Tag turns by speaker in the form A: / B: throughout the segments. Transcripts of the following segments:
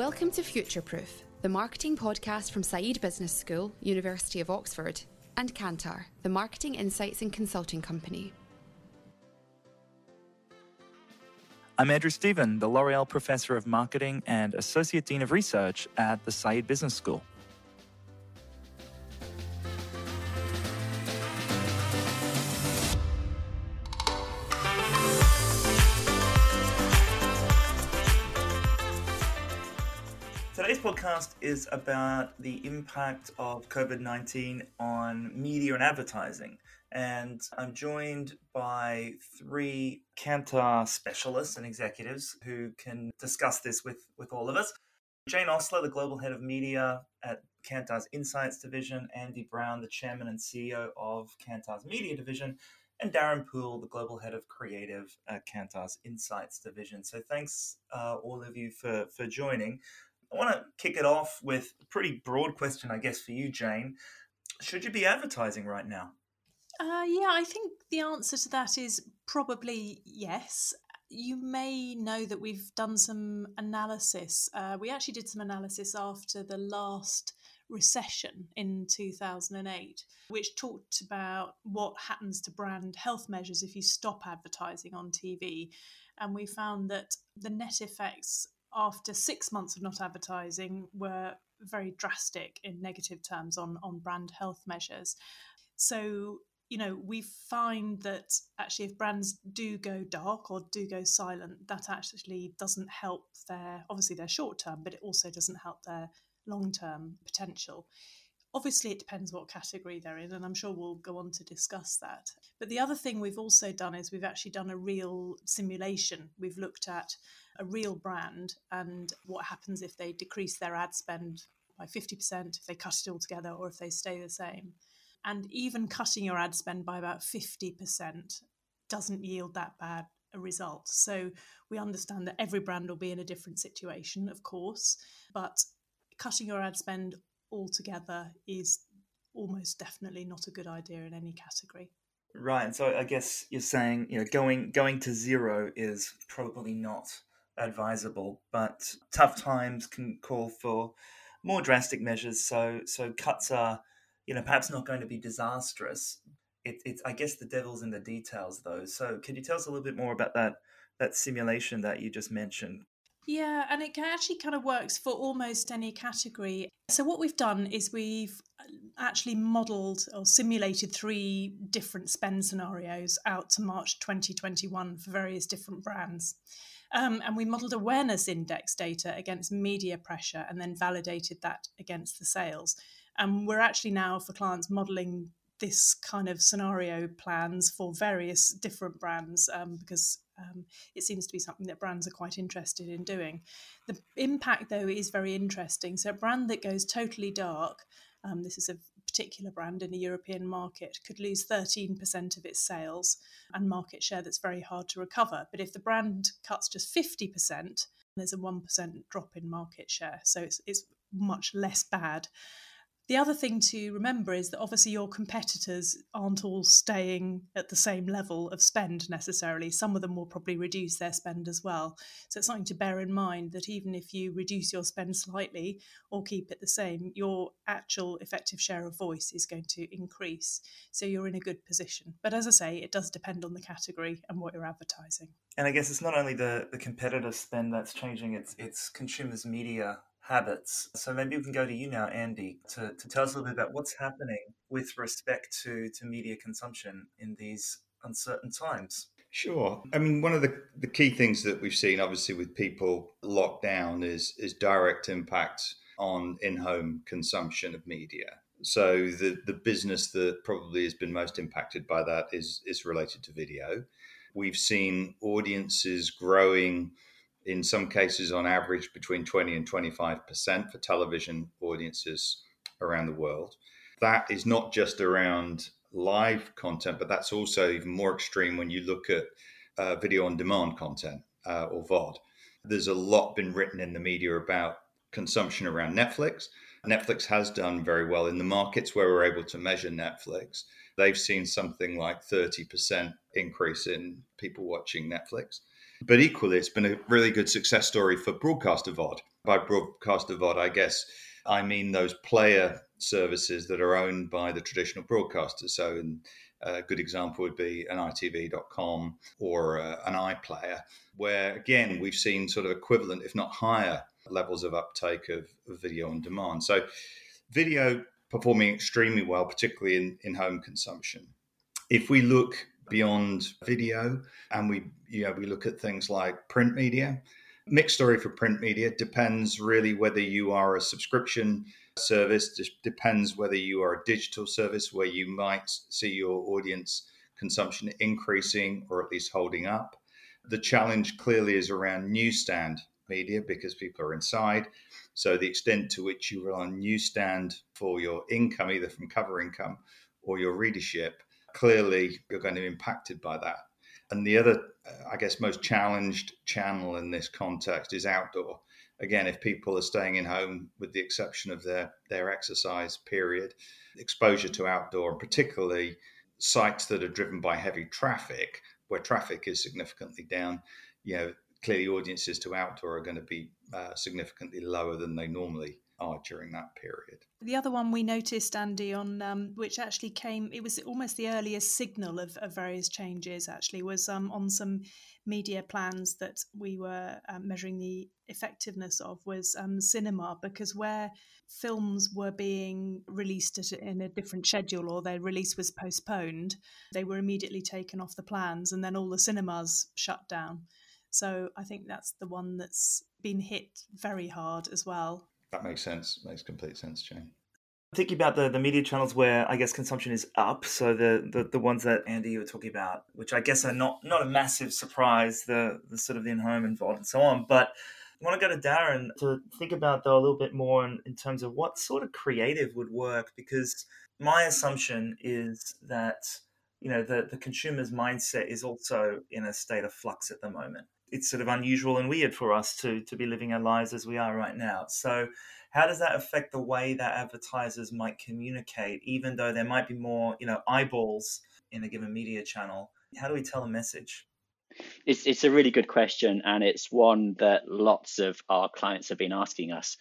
A: Welcome to Futureproof, the marketing podcast from Said Business School, University of Oxford, and Kantar, the marketing insights and consulting company.
B: I'm Andrew Stephen, the L'Oreal Professor of Marketing and Associate Dean of Research at the Said Business School. Is about the impact of COVID 19 on media and advertising. And I'm joined by three Kantar specialists and executives who can discuss this with, with all of us. Jane Ostler, the global head of media at Kantar's Insights division, Andy Brown, the chairman and CEO of Kantar's media division, and Daren Poole, the global head of creative at Kantar's Insights division. So thanks, uh, all of you, for, for joining. I want to kick it off with a pretty broad question, I guess, for you, Jane. Should you be advertising right now?
C: Uh, yeah, I think the answer to that is probably yes. You may know that we've done some analysis. Uh, we actually did some analysis after the last recession in 2008, which talked about what happens to brand health measures if you stop advertising on TV. And we found that the net effects after six months of not advertising were very drastic in negative terms on, on brand health measures. So, you know, we find that actually if brands do go dark or do go silent, that actually doesn't help their, obviously their short term, but it also doesn't help their long term potential. Obviously, it depends what category they're in, and I'm sure we'll go on to discuss that. But the other thing we've also done is we've actually done a real simulation. We've looked at a real brand and what happens if they decrease their ad spend by 50%, if they cut it all together, or if they stay the same. And even cutting your ad spend by about 50% doesn't yield that bad a result. So we understand that every brand will be in a different situation, of course, but cutting your ad spend altogether is almost definitely not a good idea in any category.
B: Right, so I guess you're saying you know going going to zero is probably not advisable, but tough times can call for more drastic measures. So so cuts are you know perhaps not going to be disastrous. It, it's I guess the devil's in the details though. So could you tell us a little bit more about that that simulation that you just mentioned?
C: Yeah, and it actually kind of works for almost any category. So, what we've done is we've uh, actually modeled or simulated three different spend scenarios out to March 2021 for various different brands. Um, and we modeled awareness index data against media pressure and then validated that against the sales. And we're actually now, for clients, modeling this kind of scenario plans for various different brands um, because um, it seems to be something that brands are quite interested in doing. The impact, though, is very interesting. So, a brand that goes totally dark, um, this is a particular brand in a European market, could lose 13% of its sales and market share that's very hard to recover. But if the brand cuts just 50%, there's a 1% drop in market share. So, it's, it's much less bad The other thing to remember is that obviously your competitors aren't all staying at the same level of spend necessarily. Some of them will probably reduce their spend as well. So it's something to bear in mind that even if you reduce your spend slightly or keep it the same, your actual effective share of voice is going to increase. So you're in a good position. But as I say, it does depend on the category and what you're advertising.
B: And I guess it's not only the, the competitive spend that's changing, it's it's consumers' media habits. So maybe we can go to you now, Andy, to, to tell us a little bit about what's happening with respect to, to media consumption in these uncertain times.
D: Sure. I mean, one of the, the key things that we've seen, obviously, with people locked down is, is direct impact on in home consumption of media. So the, the business that probably has been most impacted by that is, is related to video. We've seen audiences growing in some cases on average between 20 and 25% for television audiences around the world. That is not just around live content, but that's also even more extreme when you look at uh, video on demand content uh, or VOD. There's a lot been written in the media about consumption around Netflix. Netflix has done very well in the markets where we're able to measure Netflix. They've seen something like 30% increase in people watching Netflix. But equally, it's been a really good success story for broadcaster VOD. By broadcaster VOD, I guess I mean those player services that are owned by the traditional broadcasters. So, a good example would be an ITV.com or uh, an iPlayer, where again, we've seen sort of equivalent, if not higher, levels of uptake of, of video on demand. So, video performing extremely well, particularly in, in home consumption. If we look beyond video. And we you know we look at things like print media. Mixed story for print media depends really whether you are a subscription service depends whether you are a digital service where you might see your audience consumption increasing or at least holding up. The challenge clearly is around newsstand media because people are inside. So the extent to which you rely on newsstand for your income either from cover income or your readership clearly you're going to be impacted by that. And the other, I guess, most challenged channel in this context is outdoor. Again, if people are staying in home, with the exception of their, their exercise period, exposure to outdoor, particularly sites that are driven by heavy traffic, where traffic is significantly down, you know, clearly audiences to outdoor are going to be uh, significantly lower than they normally are during that period.
C: The other one we noticed, Andy, on um, which actually came, it was almost the earliest signal of, of various changes. Actually, was um, on some media plans that we were um, measuring the effectiveness of was um, cinema because where films were being released in a different schedule or their release was postponed, they were immediately taken off the plans, and then all the cinemas shut down. So I think that's the one that's been hit very hard as well.
D: That makes sense. Makes complete sense, Jane.
B: Thinking about the, the media channels where I guess consumption is up, so the, the, the ones that Andy you were talking about, which I guess are not not a massive surprise, the the sort of in home involved and so on. But I want to go to Daren to think about though a little bit more in, in terms of what sort of creative would work, because my assumption is that you know the the consumer's mindset is also in a state of flux at the moment it's sort of unusual and weird for us to to be living our lives as we are right now. So how does that affect the way that advertisers might communicate, even though there might be more, you know, eyeballs in a given media channel? How do we tell a message?
E: It's it's a really good question, and it's one that lots of our clients have been asking us.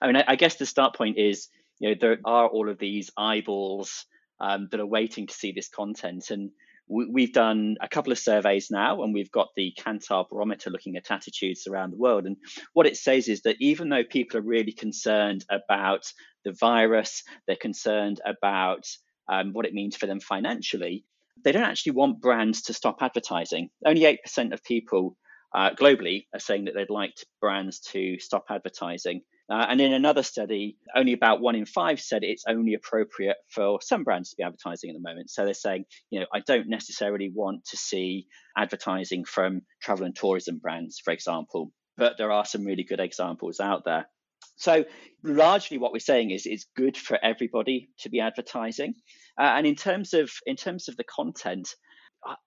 E: I mean, I, I guess the start point is, you know, there are all of these eyeballs um, that are waiting to see this content, and we've done a couple of surveys now and we've got the Kantar barometer looking at attitudes around the world. And what it says is that even though people are really concerned about the virus, they're concerned about um, what it means for them financially, they don't actually want brands to stop advertising. Only 8% of people uh, globally are saying that they'd like brands to stop advertising. Uh, and in another study, only about one in five said it's only appropriate for some brands to be advertising at the moment. So they're saying, you know, I don't necessarily want to see advertising from travel and tourism brands, for example, but there are some really good examples out there. So largely, what we're saying is it's good for everybody to be advertising. Uh, and in terms of in terms of the content,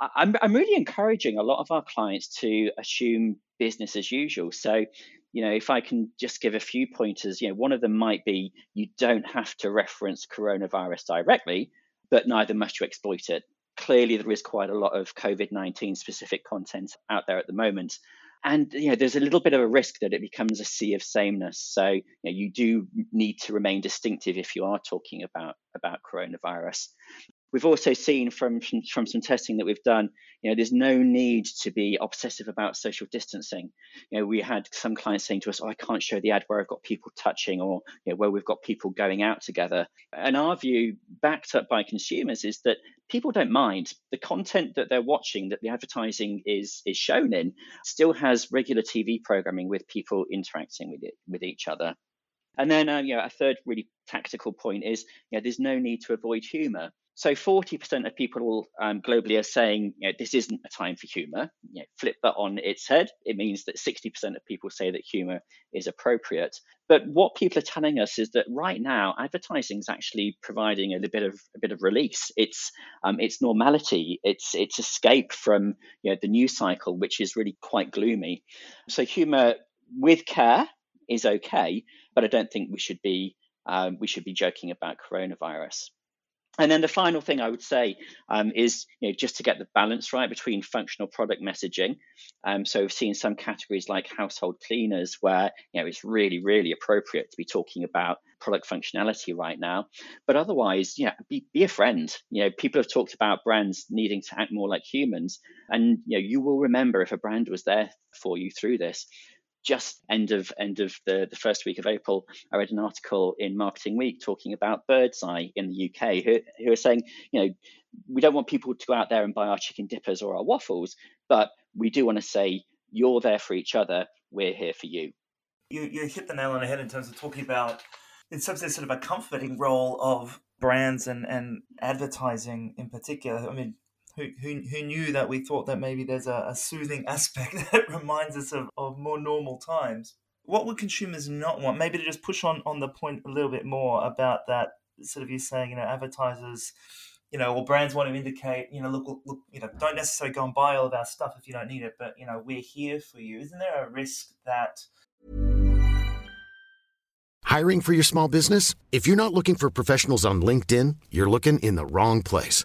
E: I, I'm, I'm really encouraging a lot of our clients to assume business as usual. So you know, if I can just give a few pointers, you know, one of them might be you don't have to reference coronavirus directly, but neither must you exploit it. Clearly, there is quite a lot of COVID 19 specific content out there at the moment. And you know, there's a little bit of a risk that it becomes a sea of sameness. So you, know, you do need to remain distinctive if you are talking about about coronavirus. We've also seen from, from, from some testing that we've done, you know, there's no need to be obsessive about social distancing. You know, we had some clients saying to us, "Oh, I can't show the ad where I've got people touching or you know, where we've got people going out together." And our view, backed up by consumers, is that people don't mind the content that they're watching, that the advertising is is shown in, still has regular TV programming with people interacting with it with each other. And then, uh, you know, a third really tactical point is, you know, there's no need to avoid humour. So 40% of people um, globally are saying, you know, this isn't a time for humor. You know, flip that on its head. It means that 60% of people say that humor is appropriate. But what people are telling us is that right now, advertising is actually providing a bit of a bit of release. It's um, it's normality. It's it's escape from you know the news cycle, which is really quite gloomy. So humor with care is okay, but I don't think we should be um, we should be joking about coronavirus. And then the final thing I would say um, is, you know, just to get the balance right between functional product messaging. Um, so we've seen some categories like household cleaners where, you know, it's really, really appropriate to be talking about product functionality right now. But otherwise, yeah, be, be a friend. You know, people have talked about brands needing to act more like humans, and you know, you will remember if a brand was there for you through this just end of end of the, the first week of April, I read an article in Marketing Week talking about Birds Eye in the UK, who, who are saying, you know, we don't want people to go out there and buy our chicken dippers or our waffles, but we do want to say you're there for each other, we're here for you.
B: You you hit the nail on the head in terms of talking about in some sense sort of a comforting role of brands and, and advertising in particular. I mean, who, who, who knew that we thought that maybe there's a, a soothing aspect that reminds us of, of more normal times. What would consumers not want? Maybe to just push on, on the point a little bit more about that sort of you saying, you know, advertisers, you know, or brands want to indicate, you know, look, look, look, you know, don't necessarily go and buy all of our stuff if you don't need it, but, you know, we're here for you. Isn't there a risk that.
F: Hiring for your small business? If you're not looking for professionals on LinkedIn, you're looking in the wrong place.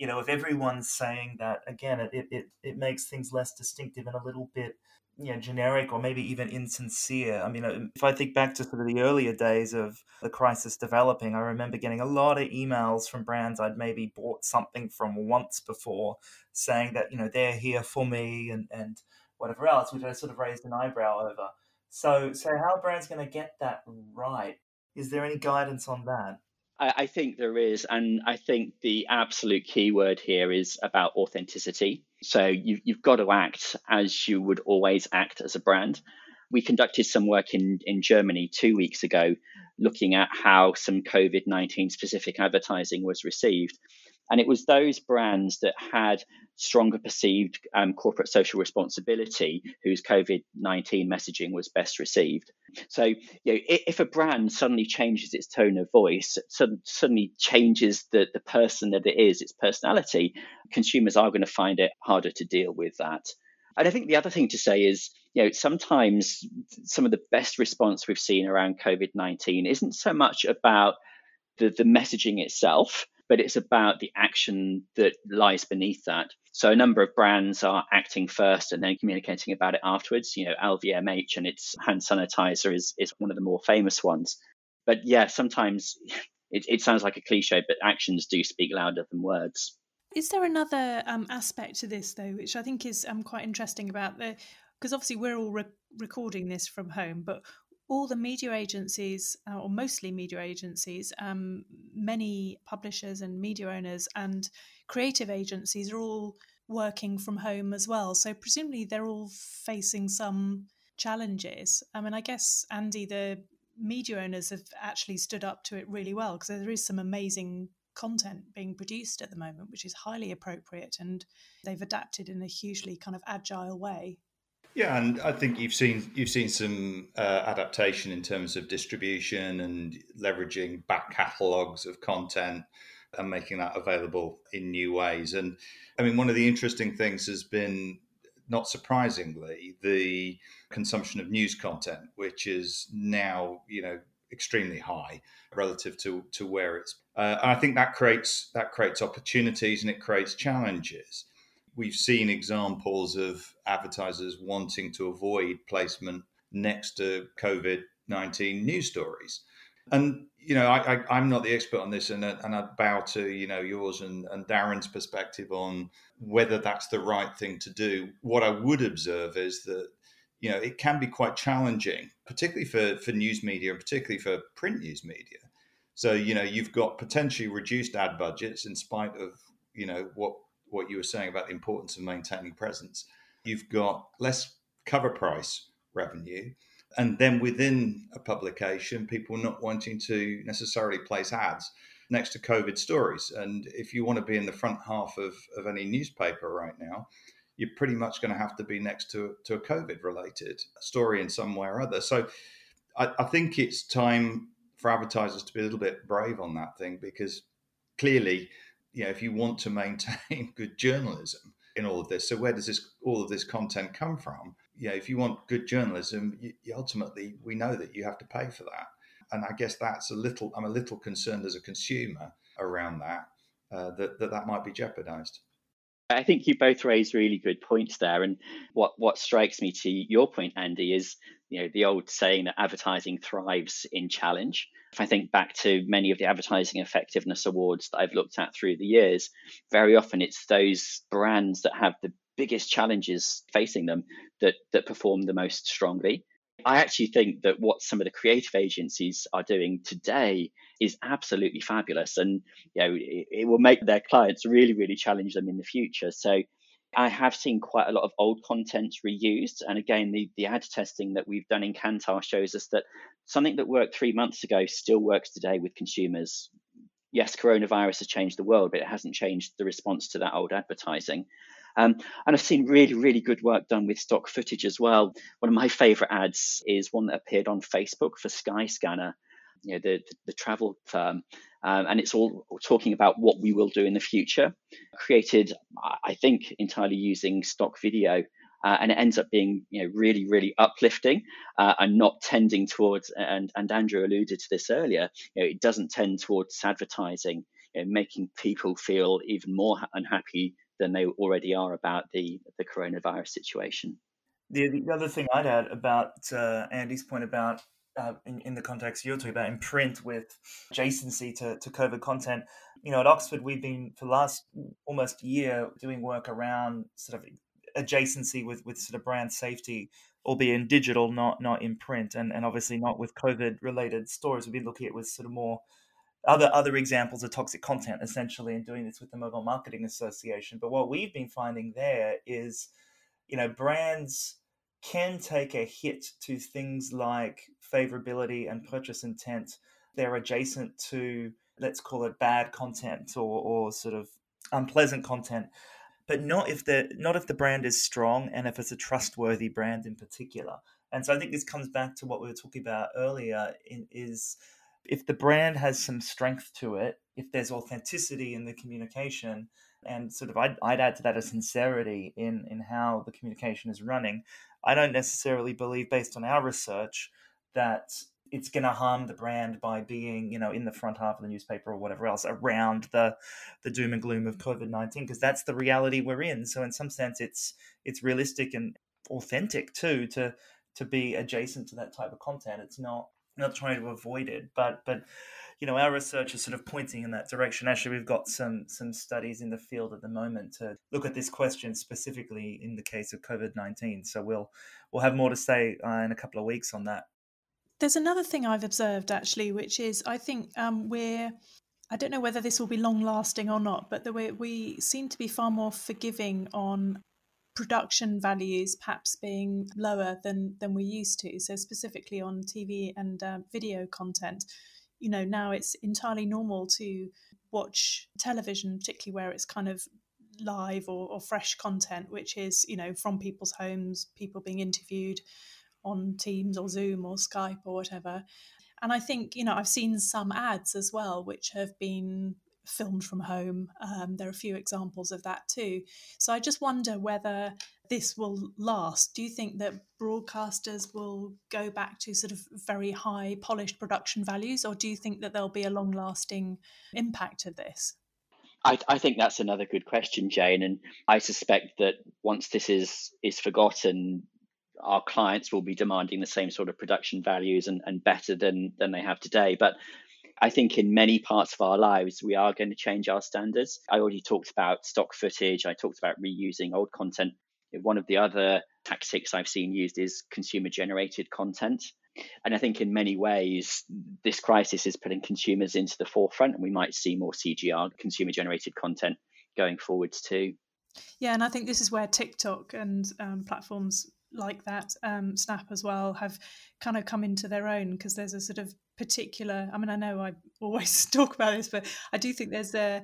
B: You know, if everyone's saying that, again, it, it, it makes things less distinctive and a little bit, you know, generic or maybe even insincere. I mean, uh, if I think back to sort of the earlier days of the crisis developing, I remember getting a lot of emails from brands I'd maybe bought something from once before saying that, you know, they're here for me and, and whatever else, which I sort of raised an eyebrow over. So, so how are brands going to get that right? Is there any guidance on that?
E: I, I think there is, and I think the absolute key word here is about authenticity. So you, you've got to act as you would always act as a brand. We conducted some work in, in Germany two weeks ago looking at how some COVID 19 specific advertising was received. And it was those brands that had stronger perceived um, corporate social responsibility whose COVID 19 messaging was best received. So, you know, if a brand suddenly changes its tone of voice, suddenly changes the, the person that it is, its personality, consumers are going to find it harder to deal with that. And I think the other thing to say is, you know, sometimes some of the best response we've seen around COVID 19 isn't so much about the, the messaging itself, but it's about the action that lies beneath that. So a number of brands are acting first and then communicating about it afterwards. You know, LVMH and its hand sanitizer is, is one of the more famous ones. but yeah, sometimes it, it sounds like a cliche, but actions do speak louder than words.
C: Is there another um, aspect to this, though, which I think is um, quite interesting about the because obviously we're all re- recording this from home, but all the media agencies, uh, or mostly media agencies, um, many publishers and media owners and creative agencies are all working from home as well. So presumably they're all facing some challenges. I mean, I guess Andy, the media owners have actually stood up to it really well because there is some amazing content being produced at the moment, which is highly appropriate, and they've adapted in a hugely kind of agile way.
D: Yeah, and I think you've seen you've seen some uh, adaptation in terms of distribution and leveraging back catalogs of content and making that available in new ways. And I mean, one of the interesting things has been, not surprisingly, the consumption of news content, which is now you know extremely high relative to to where it's. Uh, and I think that creates that creates opportunities and it creates challenges. We've seen examples of advertisers wanting to avoid placement next to COVID nineteen news stories, and you know I, am not the expert on this, and and I bow to you know yours and, and Daren's perspective on whether that's the right thing to do. What I would observe is that you know, it can be quite challenging, particularly for, for news media and particularly for print news media. So, you know, you've got potentially reduced ad budgets in spite of, you know, what, what you were saying about the importance of maintaining presence. You've got less cover price revenue. And then within a publication, people not wanting to necessarily place ads next to COVID stories. And if you want to be in the front half of, of any newspaper right now, you're pretty much going to have to be next to, to a COVID related story in some way or other. So I, I think it's time for advertisers to be a little bit brave on that thing because clearly, you know, if you want to maintain good journalism in all of this, so where does this all of this content come from? You know, if you want good journalism, you, ultimately we know that you have to pay for that, and I guess that's a little. I'm a little concerned as a consumer around that uh, that, that that might be jeopardized.
E: I think you both raised really good points there. And what, what strikes me to your point, Andy, is you know the old saying that advertising thrives in challenge. If I think back to many of the advertising effectiveness awards that I've looked at through the years, very often it's those brands that have the biggest challenges facing them that that perform the most strongly. I actually think that what some of the creative agencies are doing today is absolutely fabulous, and you know it, it, will make their clients really, really challenge them in the future. So. I have seen quite a lot of old content reused. And again, the, the ad testing that we've done in Kantar shows us that something that worked three months ago still works today with consumers. Yes, coronavirus has changed the world, but it hasn't changed the response to that old advertising. Um, and I've seen really, really good work done with stock footage as well. One of my favorite ads is one that appeared on Facebook for Skyscanner, you know, the, the, travel firm. Um, and it's all talking about what we will do in the future. Created, I think, entirely using stock video. Uh, and it ends up being you know really really uplifting uh, and not tending towards and and Andrew alluded to this earlier you know it doesn't tend towards advertising you know, making people feel even more unhappy than they already are about the the coronavirus situation.
B: The, the other thing I'd add about uh, Andy's point about uh, in, in the context you're talking about in print with adjacency to, to COVID content, you know, at Oxford, we've been for the last almost year doing work around sort of adjacency with, with sort of brand safety, albeit in digital, not not in print, and, and obviously not with COVID related stories. We've been looking at with sort of more other other examples of toxic content essentially and doing this with the mobile marketing association but what we've been finding there is you know brands can take a hit to things like favorability and purchase intent. They're adjacent to let's call it bad content or, or sort of unpleasant content but not if the not if the brand is strong and if it's a trustworthy brand in particular. And so i think this comes back to what we were talking about earlier in, is if the brand has some strength to it, if there's authenticity in the communication, and sort of I'd, I'd add to that a sincerity in in how the communication is running, I don't necessarily believe, based on our research, that it's going to harm the brand by being, you know, in the front half of the newspaper or whatever else around the the doom and gloom of COVID nineteen, because that's the reality we're in. So in some sense, it's it's realistic and authentic too to to be adjacent to that type of content. It's not not trying to avoid it, but but you know our research is sort of pointing in that direction. Actually, we've got some some studies in the field at the moment to look at this question specifically in the case of COVID nineteen. So we'll we'll have more to say uh, in a couple of weeks on that.
C: There's another thing I've observed actually, which is I think um, we're I don't know whether this will be long lasting or not, but the way we seem to be far more forgiving on production values perhaps being lower than than we're used to. So specifically on TV and uh, video content, you know, now it's entirely normal to watch television, particularly where it's kind of live or, or fresh content, which is you know from people's homes, people being interviewed on Teams or Zoom or Skype or whatever. And I think, you know, I've seen some ads as well, which have been filmed from home. Um, there are a few examples of that too. So I just wonder whether this will last. Do you think that broadcasters will go back to sort of very high polished production values, or do you think that there'll be a long lasting impact of this?
E: I, I, think that's another good question, Jane, and I suspect that once this is is forgotten, our clients will be demanding the same sort of production values and, and better than than they have today. But I think in many parts of our lives, we are going to change our standards. I already talked about stock footage. I talked about reusing old content. One of the other tactics I've seen used is consumer generated content. And I think in many ways, this crisis is putting consumers into the forefront, and we might see more CGR, consumer generated content, going forwards too.
C: Yeah, and I think this is where TikTok and um, platforms like that, um, Snap as well, have kind of come into their own because there's a sort of particular. I mean, I know I always talk about this, but I do think there's a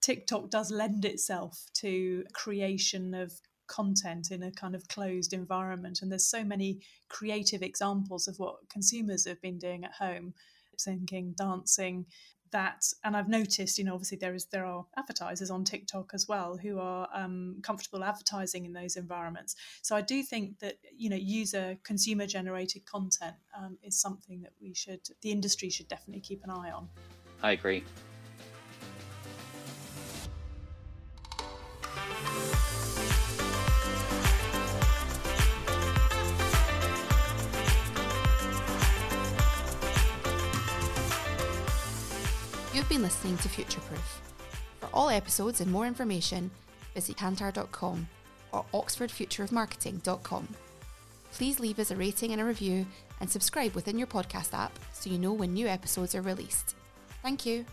C: TikTok does lend itself to creation of content in a kind of closed environment, and there's so many creative examples of what consumers have been doing at home, singing, dancing, that and i've noticed you know obviously there is there are advertisers on tiktok as well who are um, comfortable advertising in those environments. So i do think that you know user consumer generated content um, is something that we should the industry should definitely keep an eye on.
E: I agree
A: You've been listening to Futureproof. For all episodes and more information, visit kantar.com or oxfordfutureofmarketing.com. Please leave us a rating and a review and subscribe within your podcast app so you know when new episodes are released. Thank you.